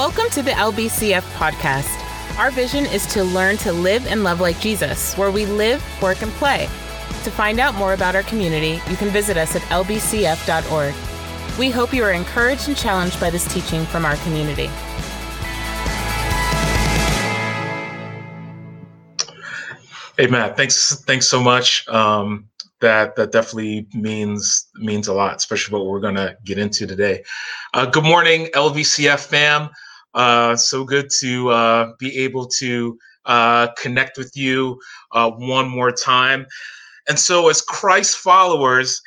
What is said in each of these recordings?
Welcome to the LBCF podcast. Our vision is to learn to live and love like Jesus, where we live, work, and play. To find out more about our community, you can visit us at lbcf.org. We hope you are encouraged and challenged by this teaching from our community. Hey Matt, thanks thanks so much. Um, that that definitely means means a lot, especially what we're gonna get into today. Uh, good morning, LBCF fam. Uh, so good to uh, be able to uh, connect with you uh, one more time. And so, as Christ followers,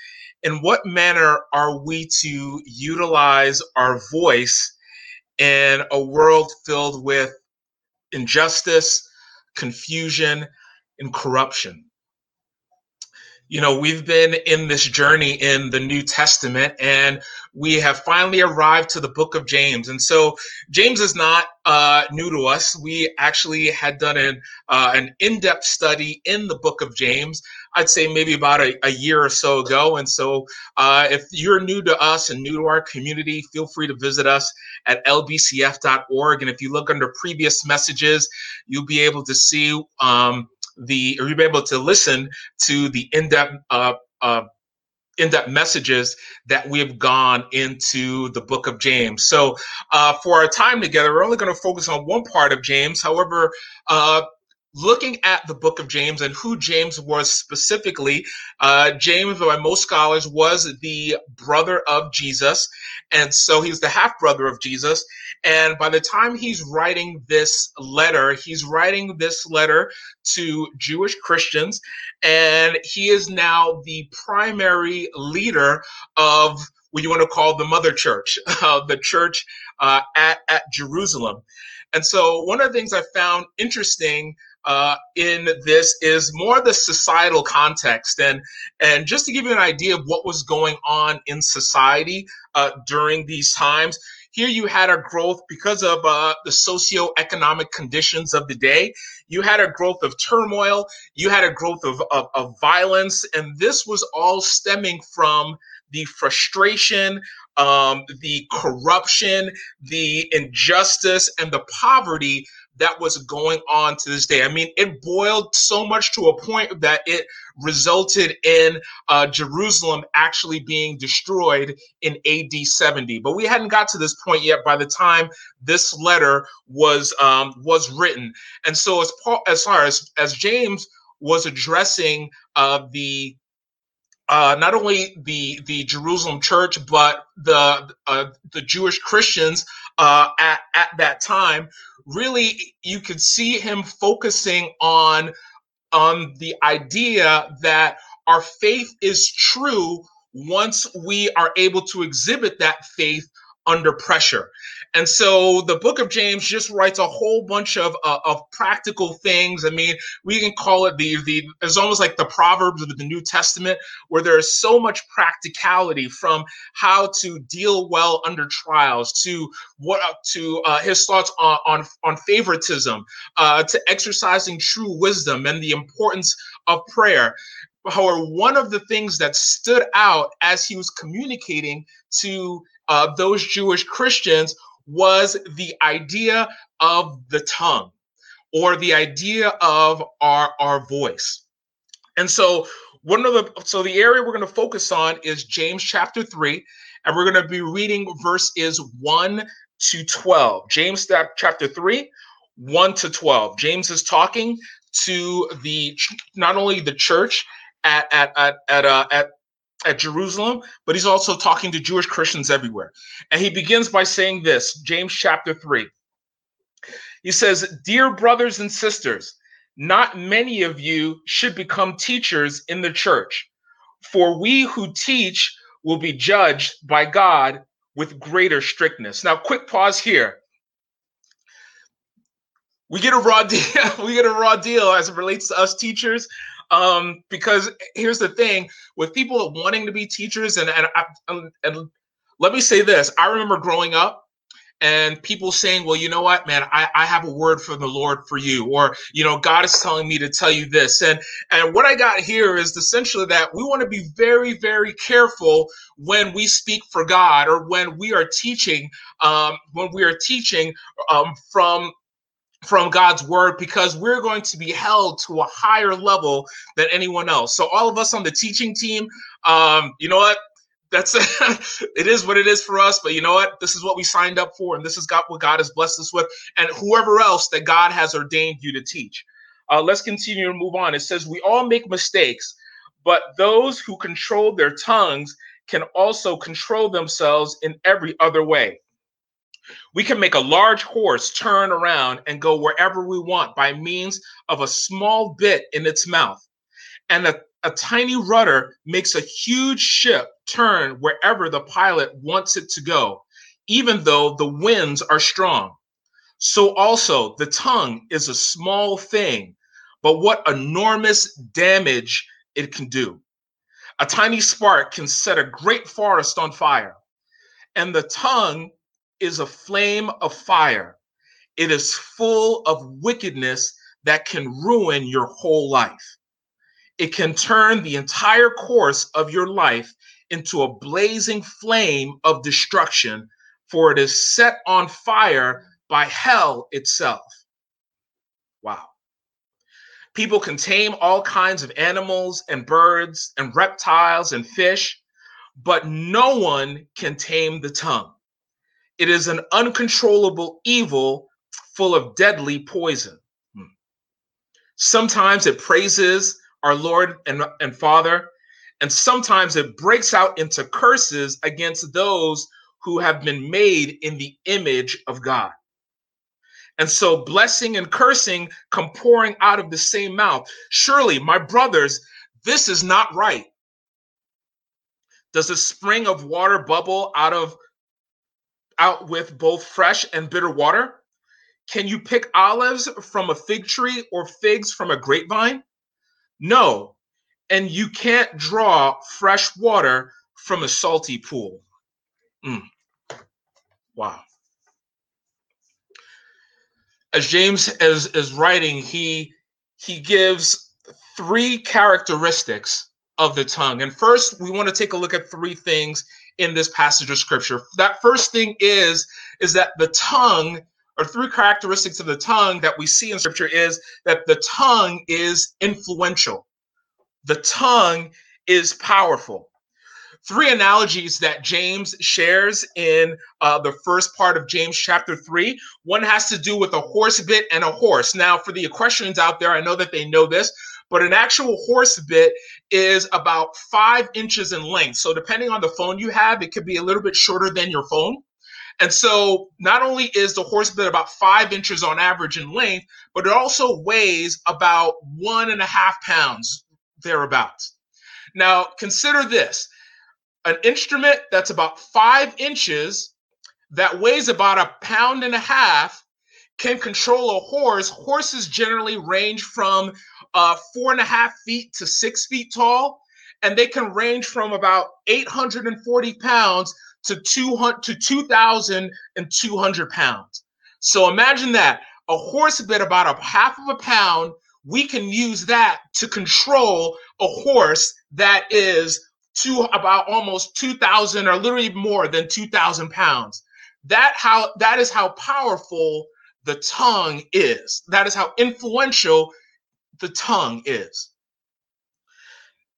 in what manner are we to utilize our voice in a world filled with injustice, confusion, and corruption? you know, we've been in this journey in the New Testament and we have finally arrived to the book of James. And so James is not uh, new to us. We actually had done an, uh, an in depth study in the book of James. I'd say maybe about a, a year or so ago. And so uh, if you're new to us and new to our community, feel free to visit us at lbcf.org. And if you look under previous messages, you'll be able to see um, the or you'll be able to listen to the in-depth uh, uh, in-depth messages that we have gone into the book of james. So uh, for our time together we're only going to focus on one part of james. However uh, looking at the book of James and who James was specifically, uh, James, by most scholars, was the brother of Jesus. And so he's the half brother of Jesus. And by the time he's writing this letter, he's writing this letter to Jewish Christians. And he is now the primary leader of what you want to call the mother church, uh, the church uh, at, at Jerusalem. And so one of the things I found interesting uh, in this is more the societal context. And and just to give you an idea of what was going on in society uh, during these times here you had a growth because of uh, the socioeconomic conditions of the day. You had a growth of turmoil. You had a growth of, of, of violence. And this was all stemming from the frustration um, the corruption the injustice and the poverty that was going on to this day. I mean, it boiled so much to a point that it resulted in uh, Jerusalem actually being destroyed in AD 70. But we hadn't got to this point yet by the time this letter was um, was written. And so, as Paul, as far as as James was addressing uh, the uh, not only the the Jerusalem church, but the uh, the Jewish Christians uh, at at that time really you could see him focusing on on the idea that our faith is true once we are able to exhibit that faith under pressure. And so the book of James just writes a whole bunch of, uh, of practical things. I mean, we can call it the, the, it's almost like the Proverbs of the New Testament, where there is so much practicality from how to deal well under trials to what, uh, to uh, his thoughts on, on, on favoritism, uh, to exercising true wisdom and the importance of prayer. However, one of the things that stood out as he was communicating to uh, those Jewish Christians was the idea of the tongue or the idea of our, our voice. And so one of the so the area we're going to focus on is James chapter 3 and we're going to be reading verses 1 to 12. James chapter 3 1 to 12. James is talking to the not only the church at at at at, uh, at at Jerusalem, but he's also talking to Jewish Christians everywhere. And he begins by saying this James chapter 3. He says, Dear brothers and sisters, not many of you should become teachers in the church, for we who teach will be judged by God with greater strictness. Now, quick pause here. We get a raw deal. we get a raw deal as it relates to us teachers um, because here's the thing with people wanting to be teachers, and and, and and let me say this: I remember growing up, and people saying, well, you know what, man, I, I have a word from the Lord for you, or you know, God is telling me to tell you this. And and what I got here is essentially that we want to be very, very careful when we speak for God or when we are teaching, um, when we are teaching um, from from God's word because we're going to be held to a higher level than anyone else. So all of us on the teaching team, um, you know what? That's it is what it is for us. But you know what? This is what we signed up for, and this is what God has blessed us with, and whoever else that God has ordained you to teach. Uh, let's continue to move on. It says we all make mistakes, but those who control their tongues can also control themselves in every other way. We can make a large horse turn around and go wherever we want by means of a small bit in its mouth. And a, a tiny rudder makes a huge ship turn wherever the pilot wants it to go, even though the winds are strong. So, also, the tongue is a small thing, but what enormous damage it can do. A tiny spark can set a great forest on fire, and the tongue is a flame of fire. It is full of wickedness that can ruin your whole life. It can turn the entire course of your life into a blazing flame of destruction, for it is set on fire by hell itself. Wow. People can tame all kinds of animals and birds and reptiles and fish, but no one can tame the tongue. It is an uncontrollable evil full of deadly poison. Hmm. Sometimes it praises our Lord and, and Father, and sometimes it breaks out into curses against those who have been made in the image of God. And so blessing and cursing come pouring out of the same mouth. Surely, my brothers, this is not right. Does a spring of water bubble out of out with both fresh and bitter water? Can you pick olives from a fig tree or figs from a grapevine? No. And you can't draw fresh water from a salty pool. Mm. Wow. As James is, is writing, he he gives three characteristics of the tongue. And first, we want to take a look at three things in this passage of scripture. That first thing is is that the tongue or three characteristics of the tongue that we see in scripture is that the tongue is influential. The tongue is powerful. Three analogies that James shares in uh, the first part of James chapter 3. One has to do with a horse bit and a horse. Now, for the equestrians out there, I know that they know this, but an actual horse bit is about five inches in length. So depending on the phone you have, it could be a little bit shorter than your phone. And so not only is the horse bit about five inches on average in length, but it also weighs about one and a half pounds thereabouts. Now consider this an instrument that's about five inches that weighs about a pound and a half can control a horse. Horses generally range from uh, four and a half feet to six feet tall, and they can range from about 840 pounds to 200 to 2,200 pounds. So imagine that a horse bit about a half of a pound. We can use that to control a horse that is to about almost 2,000 or literally more than 2,000 pounds. That how that is how powerful the tongue is. That is how influential the tongue is.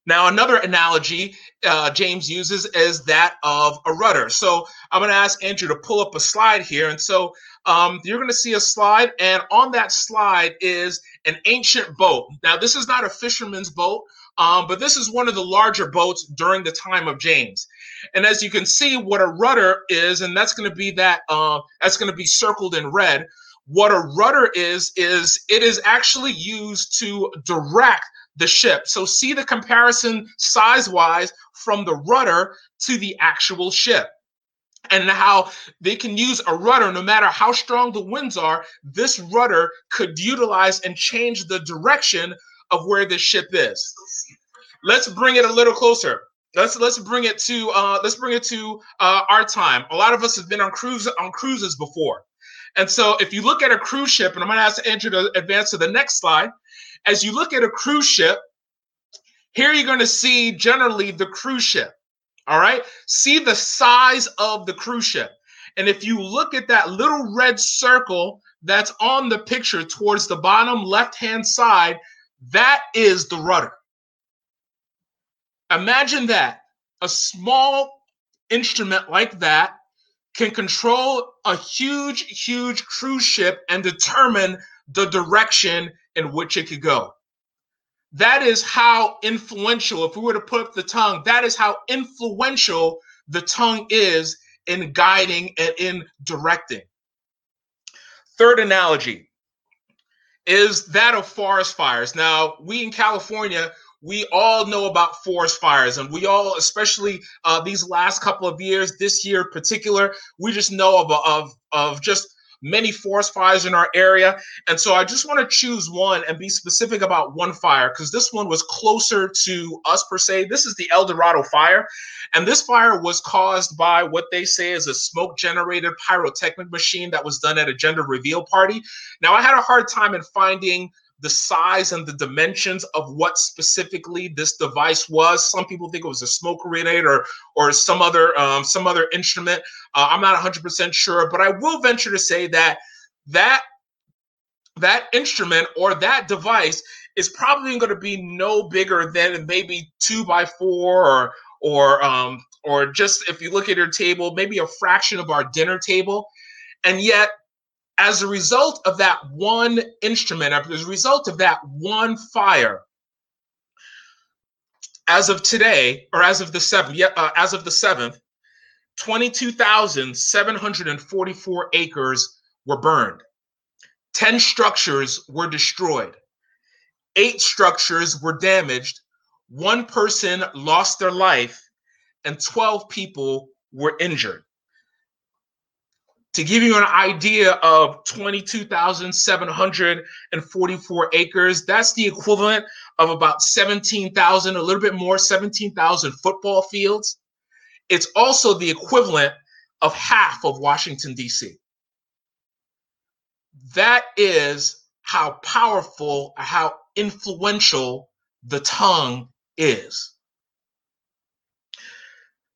Now, another analogy uh, James uses is that of a rudder. So I'm going to ask Andrew to pull up a slide here. And so um, you're going to see a slide, and on that slide is an ancient boat. Now, this is not a fisherman's boat, um, but this is one of the larger boats during the time of James. And as you can see, what a rudder is, and that's going to be that uh, that's going to be circled in red. What a rudder is, is it is actually used to direct the ship. So see the comparison size wise from the rudder to the actual ship and how they can use a rudder no matter how strong the winds are this rudder could utilize and change the direction of where the ship is let's bring it a little closer let's let's bring it to uh, let's bring it to uh, our time. A lot of us have been on cruise on cruises before, and so if you look at a cruise ship, and I'm going to ask Andrew to advance to the next slide. As you look at a cruise ship, here you're going to see generally the cruise ship. All right, see the size of the cruise ship, and if you look at that little red circle that's on the picture towards the bottom left hand side, that is the rudder. Imagine that a small instrument like that can control a huge, huge cruise ship and determine the direction in which it could go. That is how influential, if we were to put up the tongue, that is how influential the tongue is in guiding and in directing. Third analogy is that of forest fires. Now, we in California, we all know about forest fires, and we all, especially uh, these last couple of years, this year in particular, we just know of, of, of just many forest fires in our area. And so I just want to choose one and be specific about one fire because this one was closer to us per se. This is the El Dorado fire. And this fire was caused by what they say is a smoke generated pyrotechnic machine that was done at a gender reveal party. Now, I had a hard time in finding the size and the dimensions of what specifically this device was. Some people think it was a smoke grenade or or some other um, some other instrument. Uh, I'm not 100% sure, but I will venture to say that that that instrument or that device is probably going to be no bigger than maybe two by four or or um, or just if you look at your table, maybe a fraction of our dinner table. And yet as a result of that one instrument, as a result of that one fire, as of today, or as of the seventh, uh, as of the seventh, 22,744 acres were burned. 10 structures were destroyed. Eight structures were damaged. One person lost their life, and 12 people were injured to give you an idea of 22,744 acres, that's the equivalent of about 17,000, a little bit more, 17,000 football fields. It's also the equivalent of half of Washington, D.C. That is how powerful, how influential the tongue is.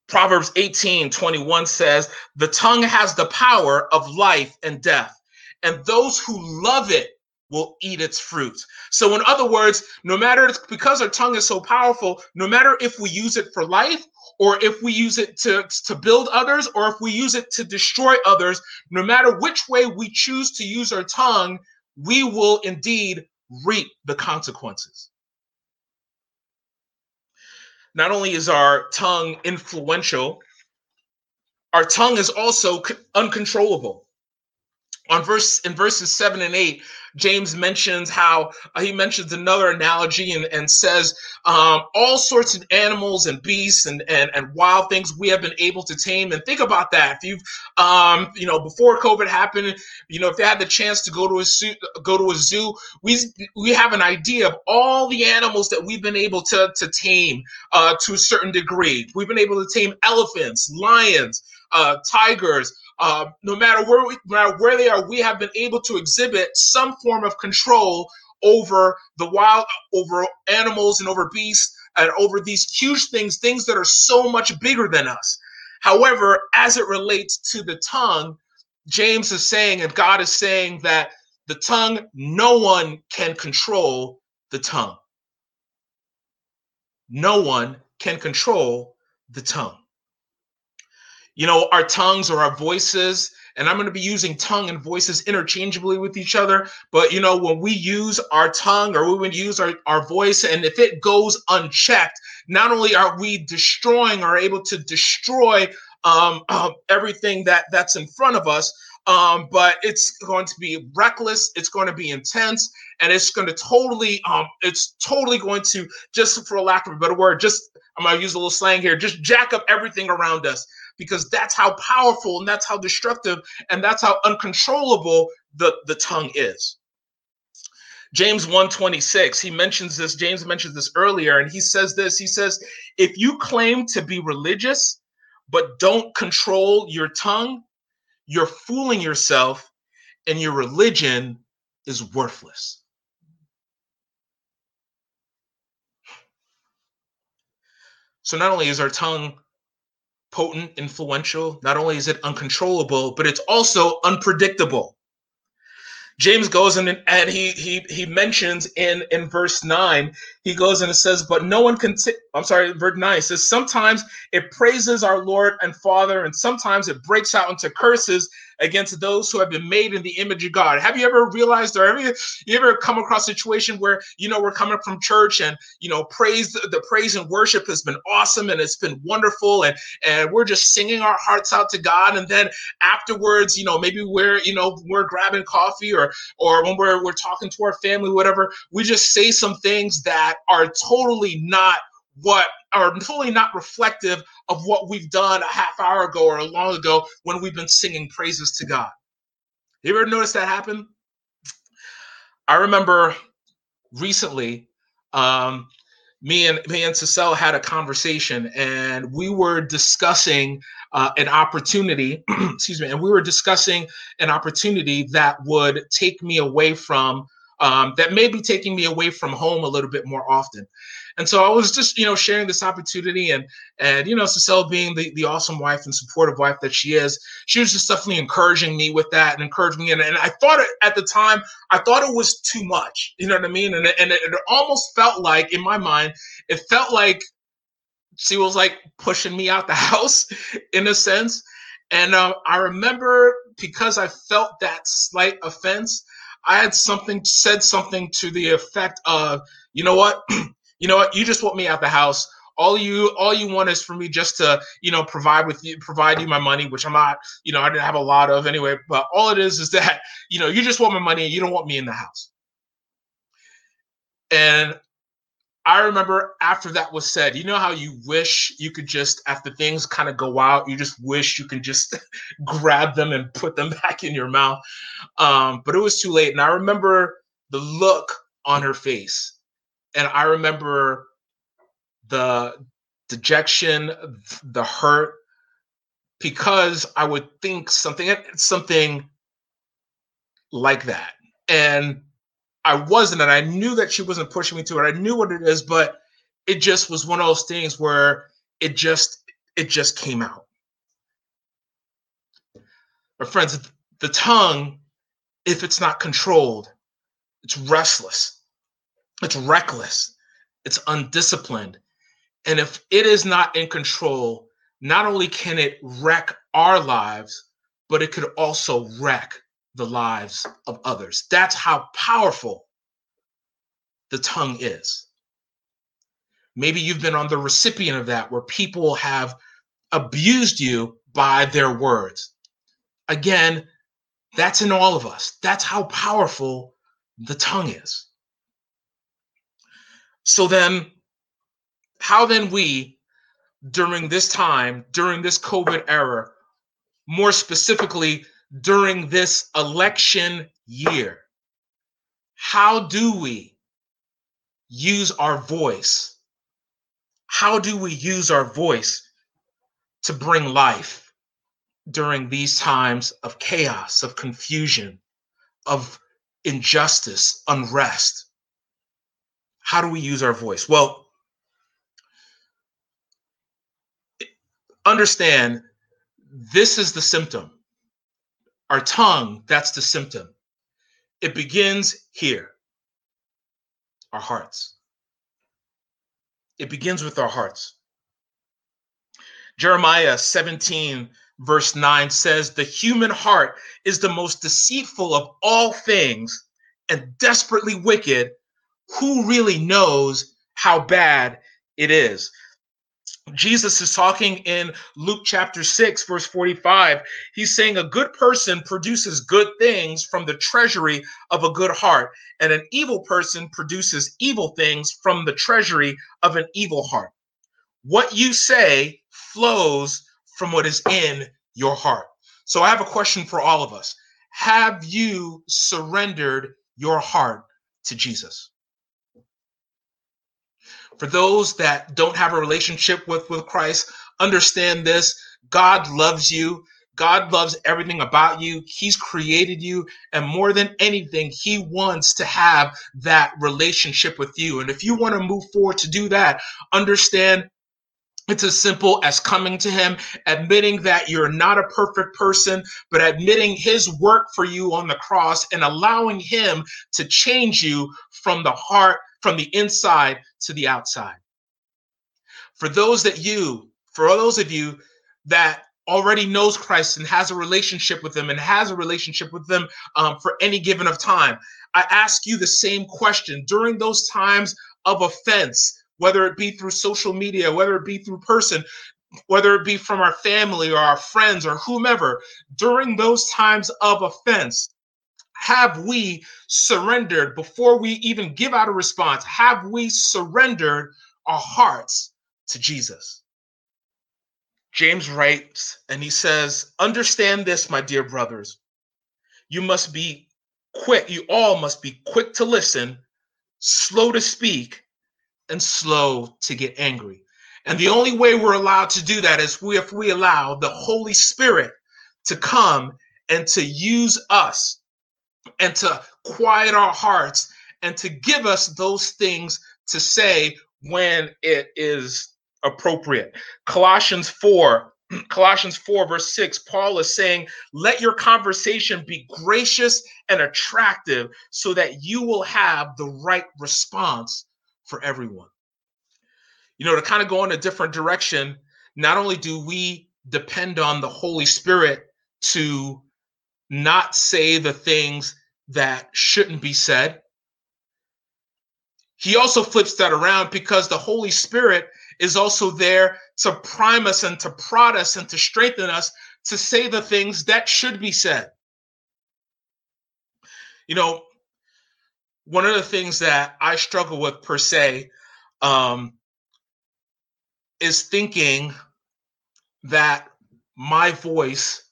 Proverbs 18 21 says, The tongue has the power of life and death, and those who love it will eat its fruit. So, in other words, no matter because our tongue is so powerful, no matter if we use it for life or if we use it to, to build others or if we use it to destroy others, no matter which way we choose to use our tongue, we will indeed reap the consequences. Not only is our tongue influential, our tongue is also uncontrollable. On verse in verses 7 and 8, James mentions how uh, he mentions another analogy and, and says um, all sorts of animals and beasts and, and, and wild things we have been able to tame. And think about that. If you've, um, you know, before COVID happened, you know, if you had the chance to go to a zoo, go to a zoo, we we have an idea of all the animals that we've been able to to tame uh, to a certain degree. We've been able to tame elephants, lions, uh, tigers. Uh, no matter where we, no matter where they are, we have been able to exhibit some form of control over the wild, over animals and over beasts, and over these huge things, things that are so much bigger than us. However, as it relates to the tongue, James is saying, and God is saying that the tongue, no one can control the tongue. No one can control the tongue you know, our tongues or our voices. And I'm going to be using tongue and voices interchangeably with each other. But, you know, when we use our tongue or we would use our, our voice, and if it goes unchecked, not only are we destroying or able to destroy um, uh, everything that that's in front of us, um, but it's going to be reckless. It's going to be intense, and it's going to totally, um, it's totally going to just, for lack of a better word, just I'm going to use a little slang here, just jack up everything around us because that's how powerful and that's how destructive and that's how uncontrollable the, the tongue is. James 126, he mentions this, James mentions this earlier, and he says this. He says, if you claim to be religious, but don't control your tongue, you're fooling yourself and your religion is worthless. So not only is our tongue potent, influential, not only is it uncontrollable, but it's also unpredictable. James goes in and, and he he he mentions in in verse nine he goes and it says, but no one can. I'm sorry, verse nine says sometimes it praises our Lord and Father, and sometimes it breaks out into curses against those who have been made in the image of God. Have you ever realized or ever you ever come across a situation where you know we're coming from church and you know praise the praise and worship has been awesome and it's been wonderful and and we're just singing our hearts out to God and then afterwards you know maybe we're you know we're grabbing coffee or or when we're we're talking to our family whatever we just say some things that are totally not what are totally not reflective of what we've done a half hour ago or a long ago when we've been singing praises to God. You ever notice that happen? I remember recently, um, me and me and Cecile had a conversation, and we were discussing uh, an opportunity. excuse me, and we were discussing an opportunity that would take me away from um, that may be taking me away from home a little bit more often. And so I was just, you know, sharing this opportunity and and you know, Cecile being the, the awesome wife and supportive wife that she is, she was just definitely encouraging me with that and encouraging me. And, and I thought it, at the time, I thought it was too much. You know what I mean? And, and it, it almost felt like, in my mind, it felt like she was like pushing me out the house in a sense. And uh, I remember because I felt that slight offense, I had something said something to the effect of, you know what, you know what, you just want me out the house. All you all you want is for me just to you know provide with you provide you my money, which I'm not you know I didn't have a lot of anyway. But all it is is that you know you just want my money and you don't want me in the house. And I remember after that was said, you know how you wish you could just, after things kind of go out, you just wish you could just grab them and put them back in your mouth. Um, but it was too late. And I remember the look on her face. And I remember the dejection, the hurt, because I would think something, something like that. And I wasn't, and I knew that she wasn't pushing me to it. I knew what it is, but it just was one of those things where it just it just came out. My friends, the tongue, if it's not controlled, it's restless, it's reckless, it's undisciplined. And if it is not in control, not only can it wreck our lives, but it could also wreck the lives of others. That's how powerful the tongue is. Maybe you've been on the recipient of that where people have abused you by their words. Again, that's in all of us. That's how powerful the tongue is. So then, how then we, during this time, during this COVID era, more specifically, during this election year? How do we use our voice? How do we use our voice to bring life during these times of chaos, of confusion, of injustice, unrest? How do we use our voice? Well, understand this is the symptom our tongue, that's the symptom. It begins here, our hearts. It begins with our hearts. Jeremiah 17, verse 9 says, The human heart is the most deceitful of all things and desperately wicked. Who really knows how bad it is? Jesus is talking in Luke chapter 6, verse 45. He's saying, A good person produces good things from the treasury of a good heart, and an evil person produces evil things from the treasury of an evil heart. What you say flows from what is in your heart. So I have a question for all of us Have you surrendered your heart to Jesus. For those that don't have a relationship with, with Christ, understand this God loves you. God loves everything about you. He's created you. And more than anything, He wants to have that relationship with you. And if you want to move forward to do that, understand it's as simple as coming to him, admitting that you're not a perfect person, but admitting his work for you on the cross and allowing him to change you from the heart, from the inside to the outside. For those that you, for all those of you that already knows Christ and has a relationship with him and has a relationship with them um, for any given of time, I ask you the same question during those times of offense whether it be through social media, whether it be through person, whether it be from our family or our friends or whomever, during those times of offense, have we surrendered before we even give out a response? Have we surrendered our hearts to Jesus? James writes, and he says, Understand this, my dear brothers. You must be quick, you all must be quick to listen, slow to speak, and slow to get angry. And the only way we're allowed to do that is we, if we allow the Holy Spirit to come and to use us and to quiet our hearts and to give us those things to say when it is appropriate. Colossians 4 Colossians 4, verse 6, Paul is saying, Let your conversation be gracious and attractive so that you will have the right response for everyone. You know, to kind of go in a different direction, not only do we depend on the Holy Spirit to not say the things that shouldn't be said, he also flips that around because the Holy Spirit is also there to prime us and to prod us and to strengthen us to say the things that should be said. You know, one of the things that I struggle with per se um, is thinking that my voice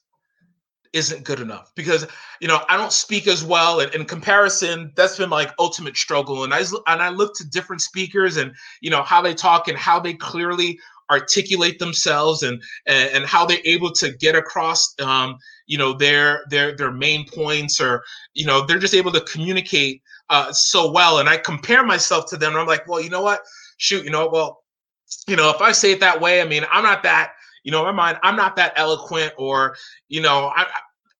isn't good enough because you know I don't speak as well. And in comparison, that's been like ultimate struggle. And I and I look to different speakers and you know how they talk and how they clearly articulate themselves and and, and how they're able to get across um, you know their their their main points or you know they're just able to communicate uh, so well. And I compare myself to them. I'm like, well, you know what? Shoot, you know, well, you know, if I say it that way, I mean, I'm not that, you know, in my mind, I'm not that eloquent or, you know, I,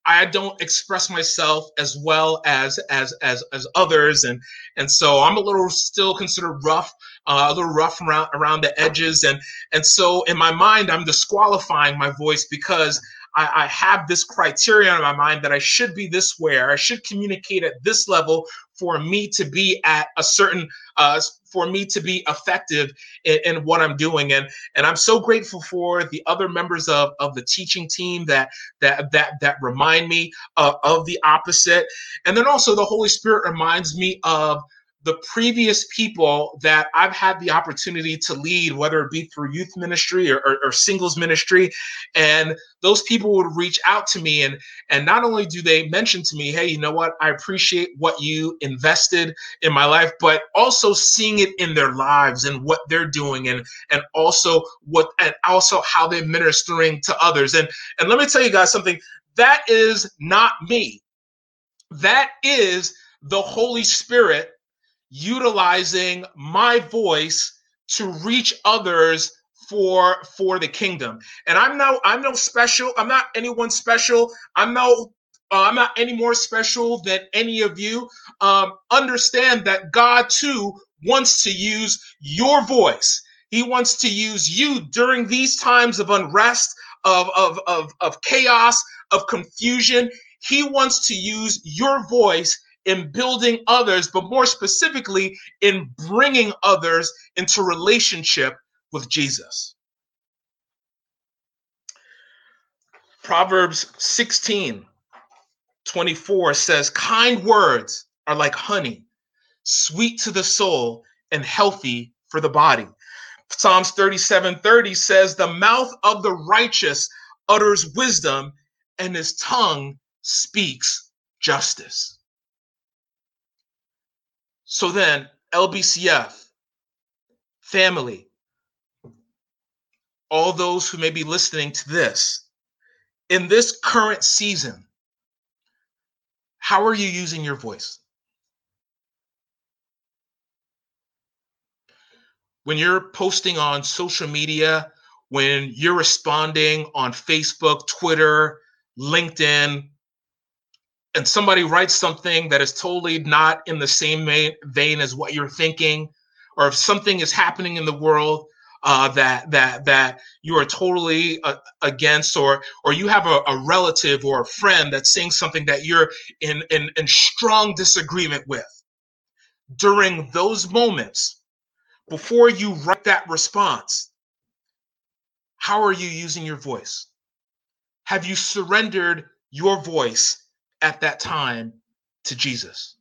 I don't express myself as well as as as as others, and and so I'm a little still considered rough, uh, a little rough around around the edges, and and so in my mind I'm disqualifying my voice because I, I have this criteria in my mind that I should be this way, or I should communicate at this level for me to be at a certain uh, for me to be effective in, in, what I'm doing. And and I'm so grateful for the other members of, of the teaching team that that that that remind me uh, of the opposite. And then also the Holy Spirit reminds me of the previous people that I've had the opportunity to lead, whether it be through youth ministry or, or, or, singles ministry, and those people would reach out to me and and not only do they mention to me, hey, you know what, I appreciate what you invested in my life, but also seeing it in their lives and what they're doing and and also what and also how they're ministering to others. And and let me tell you guys something, that is not me. That is the Holy Spirit utilizing my voice to reach others for for the kingdom. And i'm no i'm no special i'm not anyone special. I'm no uh, i'm not any more special than any of you. Um, understand that god too wants to use your voice. He wants to use you during these times of unrest of of of, of chaos of confusion. He wants to use your voice in building others, but more specifically in bringing others into relationship with Jesus. Proverbs 16 24 says, Kind words are like honey, sweet to the soul and healthy for the body. Psalms 37 30 says, The mouth of the righteous utters wisdom, and his tongue speaks justice. So then, LBCF, family, all those who may be listening to this, in this current season, how are you using your voice? When you're posting on social media, when you're responding on Facebook, Twitter, LinkedIn, and somebody writes something that is totally not in the same vein as what you're thinking, or if something is happening in the world uh, that that that you are totally uh, against, or or you have a, a, relative or a friend that's saying something that you're in, in in strong disagreement with, during those moments, before you write that response, how are you using your voice? Have you surrendered your voice at that time to Jesus?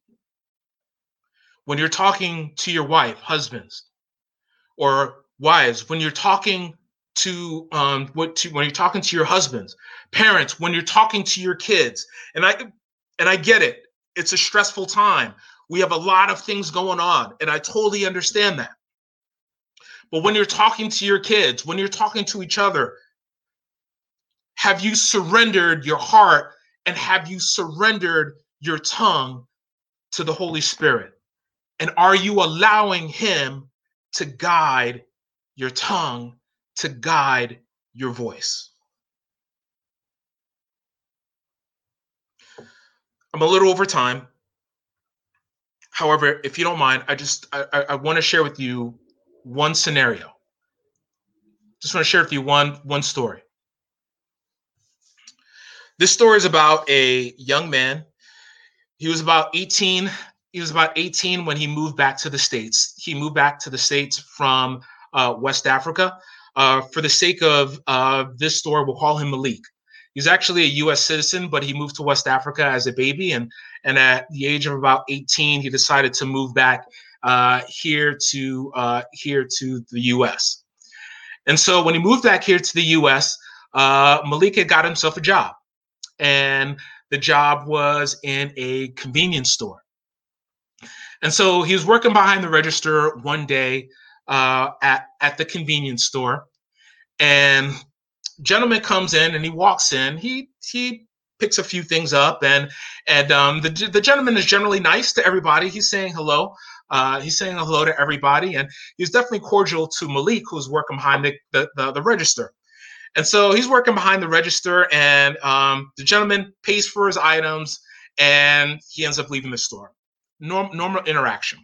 When you're talking to your wife, husbands, or wives, when you're talking to um what to when you're talking to your husbands, parents, when you're talking to your kids, and I and I get it. It's a stressful time. We have a lot of things going on, and I totally understand that. But when you're talking to your kids, when you're talking to each other, have you surrendered your heart and have you surrendered your tongue to the Holy Spirit? And are you allowing Him to guide your tongue, to guide your voice? I'm a little over time. However, if you don't mind, I just I, I want to share with you one scenario. Just want to share with you one one story. This story is about a young man. He was about 18. He was about 18 when he moved back to the States. He moved back to the States from uh, West Africa. Uh, for the sake of uh, this story, we'll call him Malik. He's actually a U.S. citizen, but he moved to West Africa as a baby, and and at the age of about 18, he decided to move back uh, here to uh, here to the U.S. And so when he moved back here to the U.S., uh, Malik had got himself a job, and the job was in a convenience store. And so he was working behind the register one day uh, at at the convenience store, and gentleman comes in and he walks in. He he picks a few things up and and um, the the gentleman is generally nice to everybody. He's saying hello. Uh, he's saying hello to everybody, and he's definitely cordial to Malik, who's working behind the, the, the, the register. And so he's working behind the register, and um, the gentleman pays for his items, and he ends up leaving the store. Norm, normal interaction.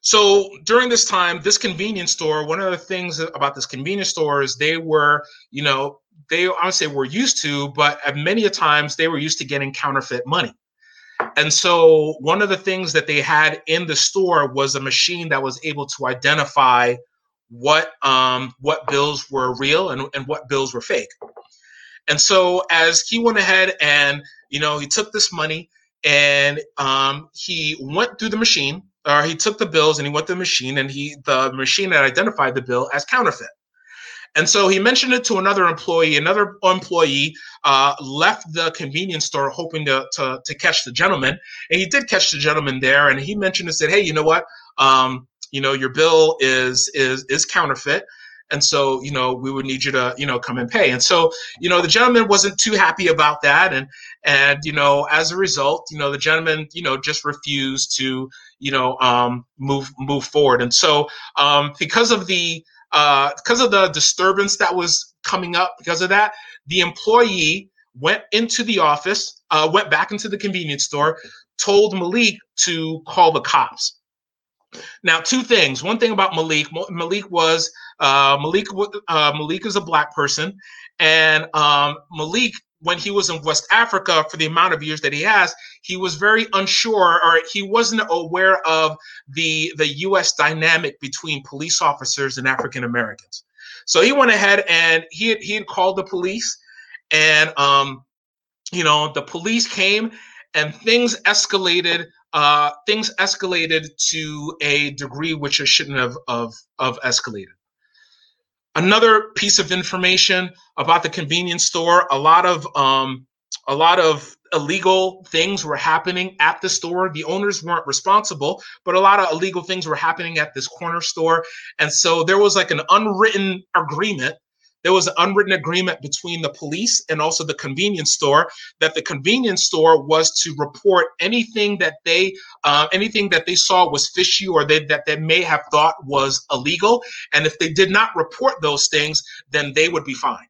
So during this time, this convenience store, one of the things about this convenience store is they were, you know, they I would say were used to, but at many a times they were used to getting counterfeit money. And so one of the things that they had in the store was a machine that was able to identify what um, what bills were real and, and what bills were fake. And so as he went ahead and you know he took this money and um, he went through the machine or he took the bills and he went to the machine and he the machine had identified the bill as counterfeit. And so he mentioned it to another employee. Another employee uh, left the convenience store hoping to, to, to catch the gentleman, and he did catch the gentleman there. And he mentioned and said, "Hey, you know what? Um, you know your bill is is is counterfeit." and so you know we would need you to you know come and pay and so you know the gentleman wasn't too happy about that and and you know as a result you know the gentleman you know just refused to you know um move move forward and so um because of the uh, because of the disturbance that was coming up because of that, the employee went into the office, uh, went back into the convenience store, told Malik to call the cops. Now, two things. One thing about Malik, Malik was uh, Malik. Uh, Malik is a black person, and um, Malik when he was in West Africa for the amount of years that he has, he was very unsure or he wasn't aware of the the US dynamic between police officers and African Americans. So he went ahead and he had, he had called the police and um you know the police came and things escalated uh things escalated to a degree which it shouldn't have of of escalated Another piece of information about the convenience store: a lot of um, a lot of illegal things were happening at the store. The owners weren't responsible, but a lot of illegal things were happening at this corner store. And so there was like an unwritten agreement. There was an unwritten agreement between the police and also the convenience store that the convenience store was to report anything that they uh, anything that they saw was fishy or they, that they may have thought was illegal. And if they did not report those things, then they would be fined.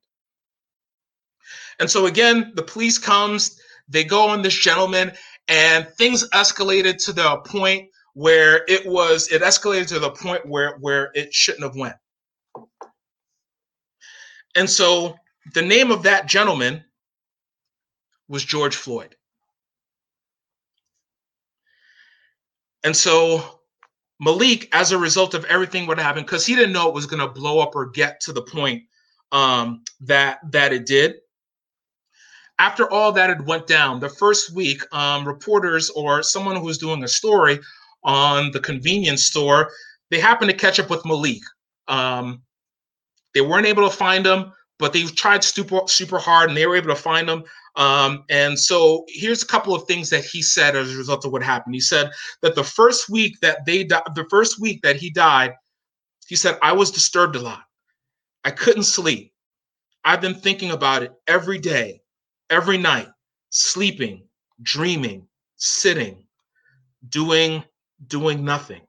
And so again, the police comes, they go on this gentleman, and things escalated to the point where it was it escalated to the point where where it shouldn't have went. And so the name of that gentleman was George Floyd. And so Malik, as a result of everything what happened, because he didn't know it was going to blow up or get to the point um, that that it did, after all that had went down, the first week, um, reporters or someone who was doing a story on the convenience store, they happened to catch up with Malik. Um, they weren't able to find him, but they tried super super hard, and they were able to find him. Um, and so here's a couple of things that he said as a result of what happened. He said that the first week that they di- the first week that he died, he said I was disturbed a lot. I couldn't sleep. I've been thinking about it every day every night, sleeping, dreaming, sitting, doing doing nothing.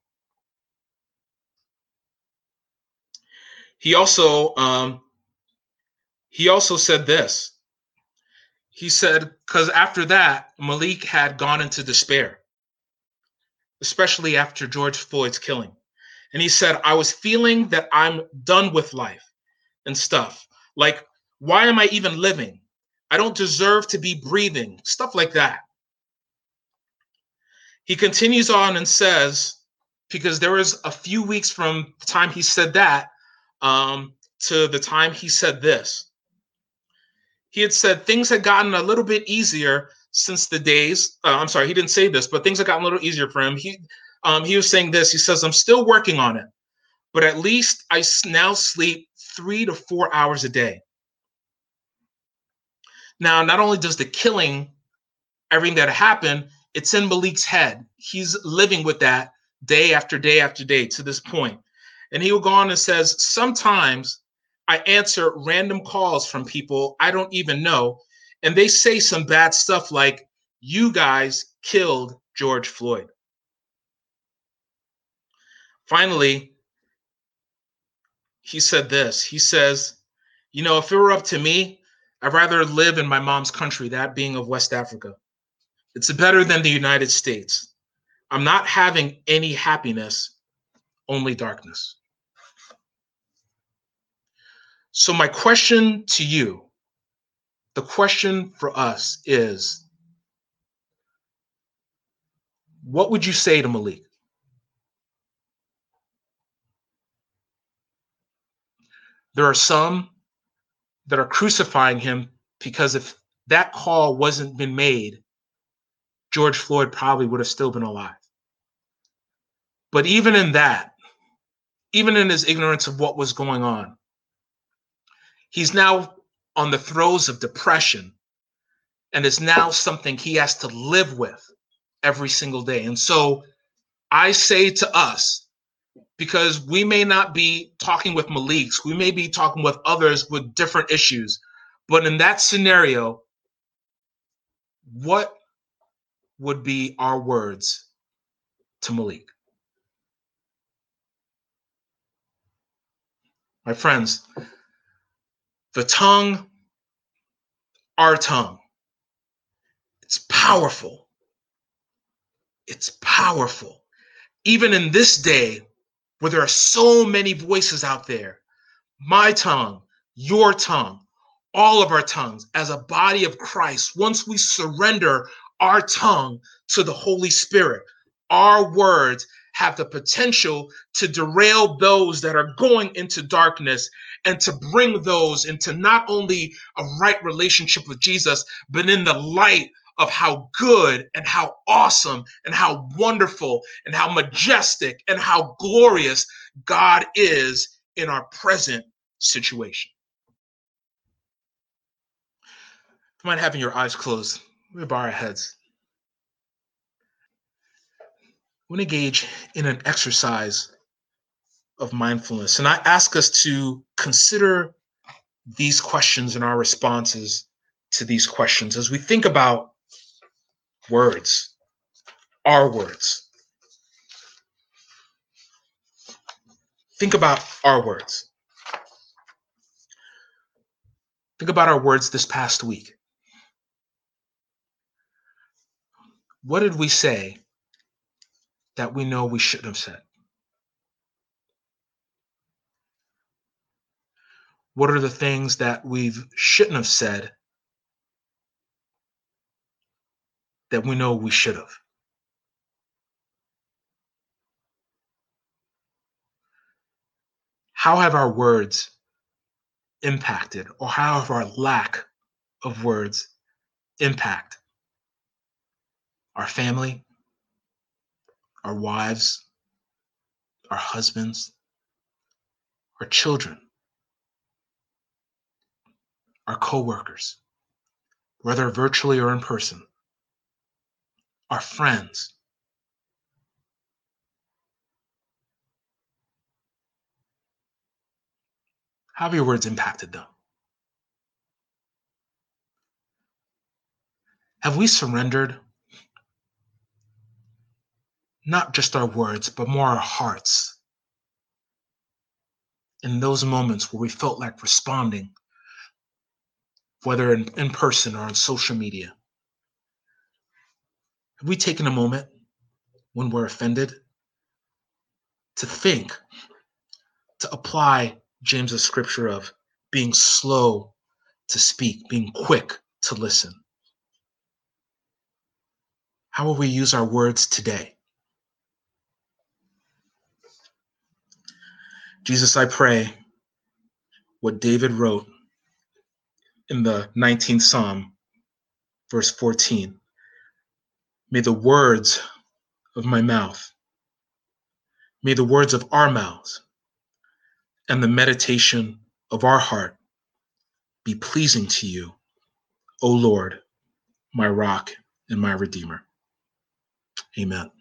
He also um, he also said this. He said because after that Malik had gone into despair, especially after George Floyd's killing, and he said I was feeling that I'm done with life and stuff. Like why am I even living? I don't deserve to be breathing, stuff like that. He continues on and says, because there was a few weeks from the time he said that um, to the time he said this. He had said things had gotten a little bit easier since the days. Uh, I'm sorry, he didn't say this, but things had gotten a little easier for him. He um, he was saying this. He says, "I'm still working on it, but at least I now sleep three to four hours a day." Now, not only does the killing, everything that happened, it's in Malik's head. He's living with that day after day after day to this point. And he will go on and says, Sometimes I answer random calls from people I don't even know, and they say some bad stuff like, You guys killed George Floyd. Finally, he said this. He says, You know, if it were up to me, I'd rather live in my mom's country, that being of West Africa. It's better than the United States. I'm not having any happiness, only darkness. So, my question to you, the question for us is what would you say to Malik? There are some that are crucifying him because if that call wasn't been made, George Floyd probably would have still been alive. But even in that, even in his ignorance of what was going on, he's now on the throes of depression and it's now something he has to live with every single day. And so I say to us, because we may not be talking with Malik's, we may be talking with others with different issues. But in that scenario, what would be our words to Malik? My friends, the tongue, our tongue, it's powerful. It's powerful. Even in this day where there are so many voices out there. My tongue, your tongue, all of our tongues as a body of Christ, once we surrender our tongue to the Holy Spirit, our words have the potential to derail those that are going into darkness and to bring those into not only a right relationship with Jesus, but in the light of how good and how awesome and how wonderful and how majestic and how glorious God is in our present situation. You mind having your eyes closed We bow our heads. We engage in an exercise of mindfulness. And I ask us to consider these questions and our responses to these questions as we think about words, our words. Think about our words. Think about our words this past week. What did we say that we know we shouldn't have said? What are the things that we shouldn't have said that we know we should have? How have our words impacted, or how have our lack of words impact our family, our wives, our husbands, our children? Our coworkers, whether virtually or in person, our friends. How have your words impacted them? Have we surrendered not just our words, but more our hearts in those moments where we felt like responding whether in, in person or on social media? Have we taken a moment when we're offended to think, to apply James's scripture of being slow to speak, being quick to listen? How will we use our words today? Jesus, I pray what David wrote in the 19th Psalm, verse 14. May the words of my mouth, may the words of our mouths, and the meditation of our heart be pleasing to you, O Lord, my rock and my redeemer. Amen.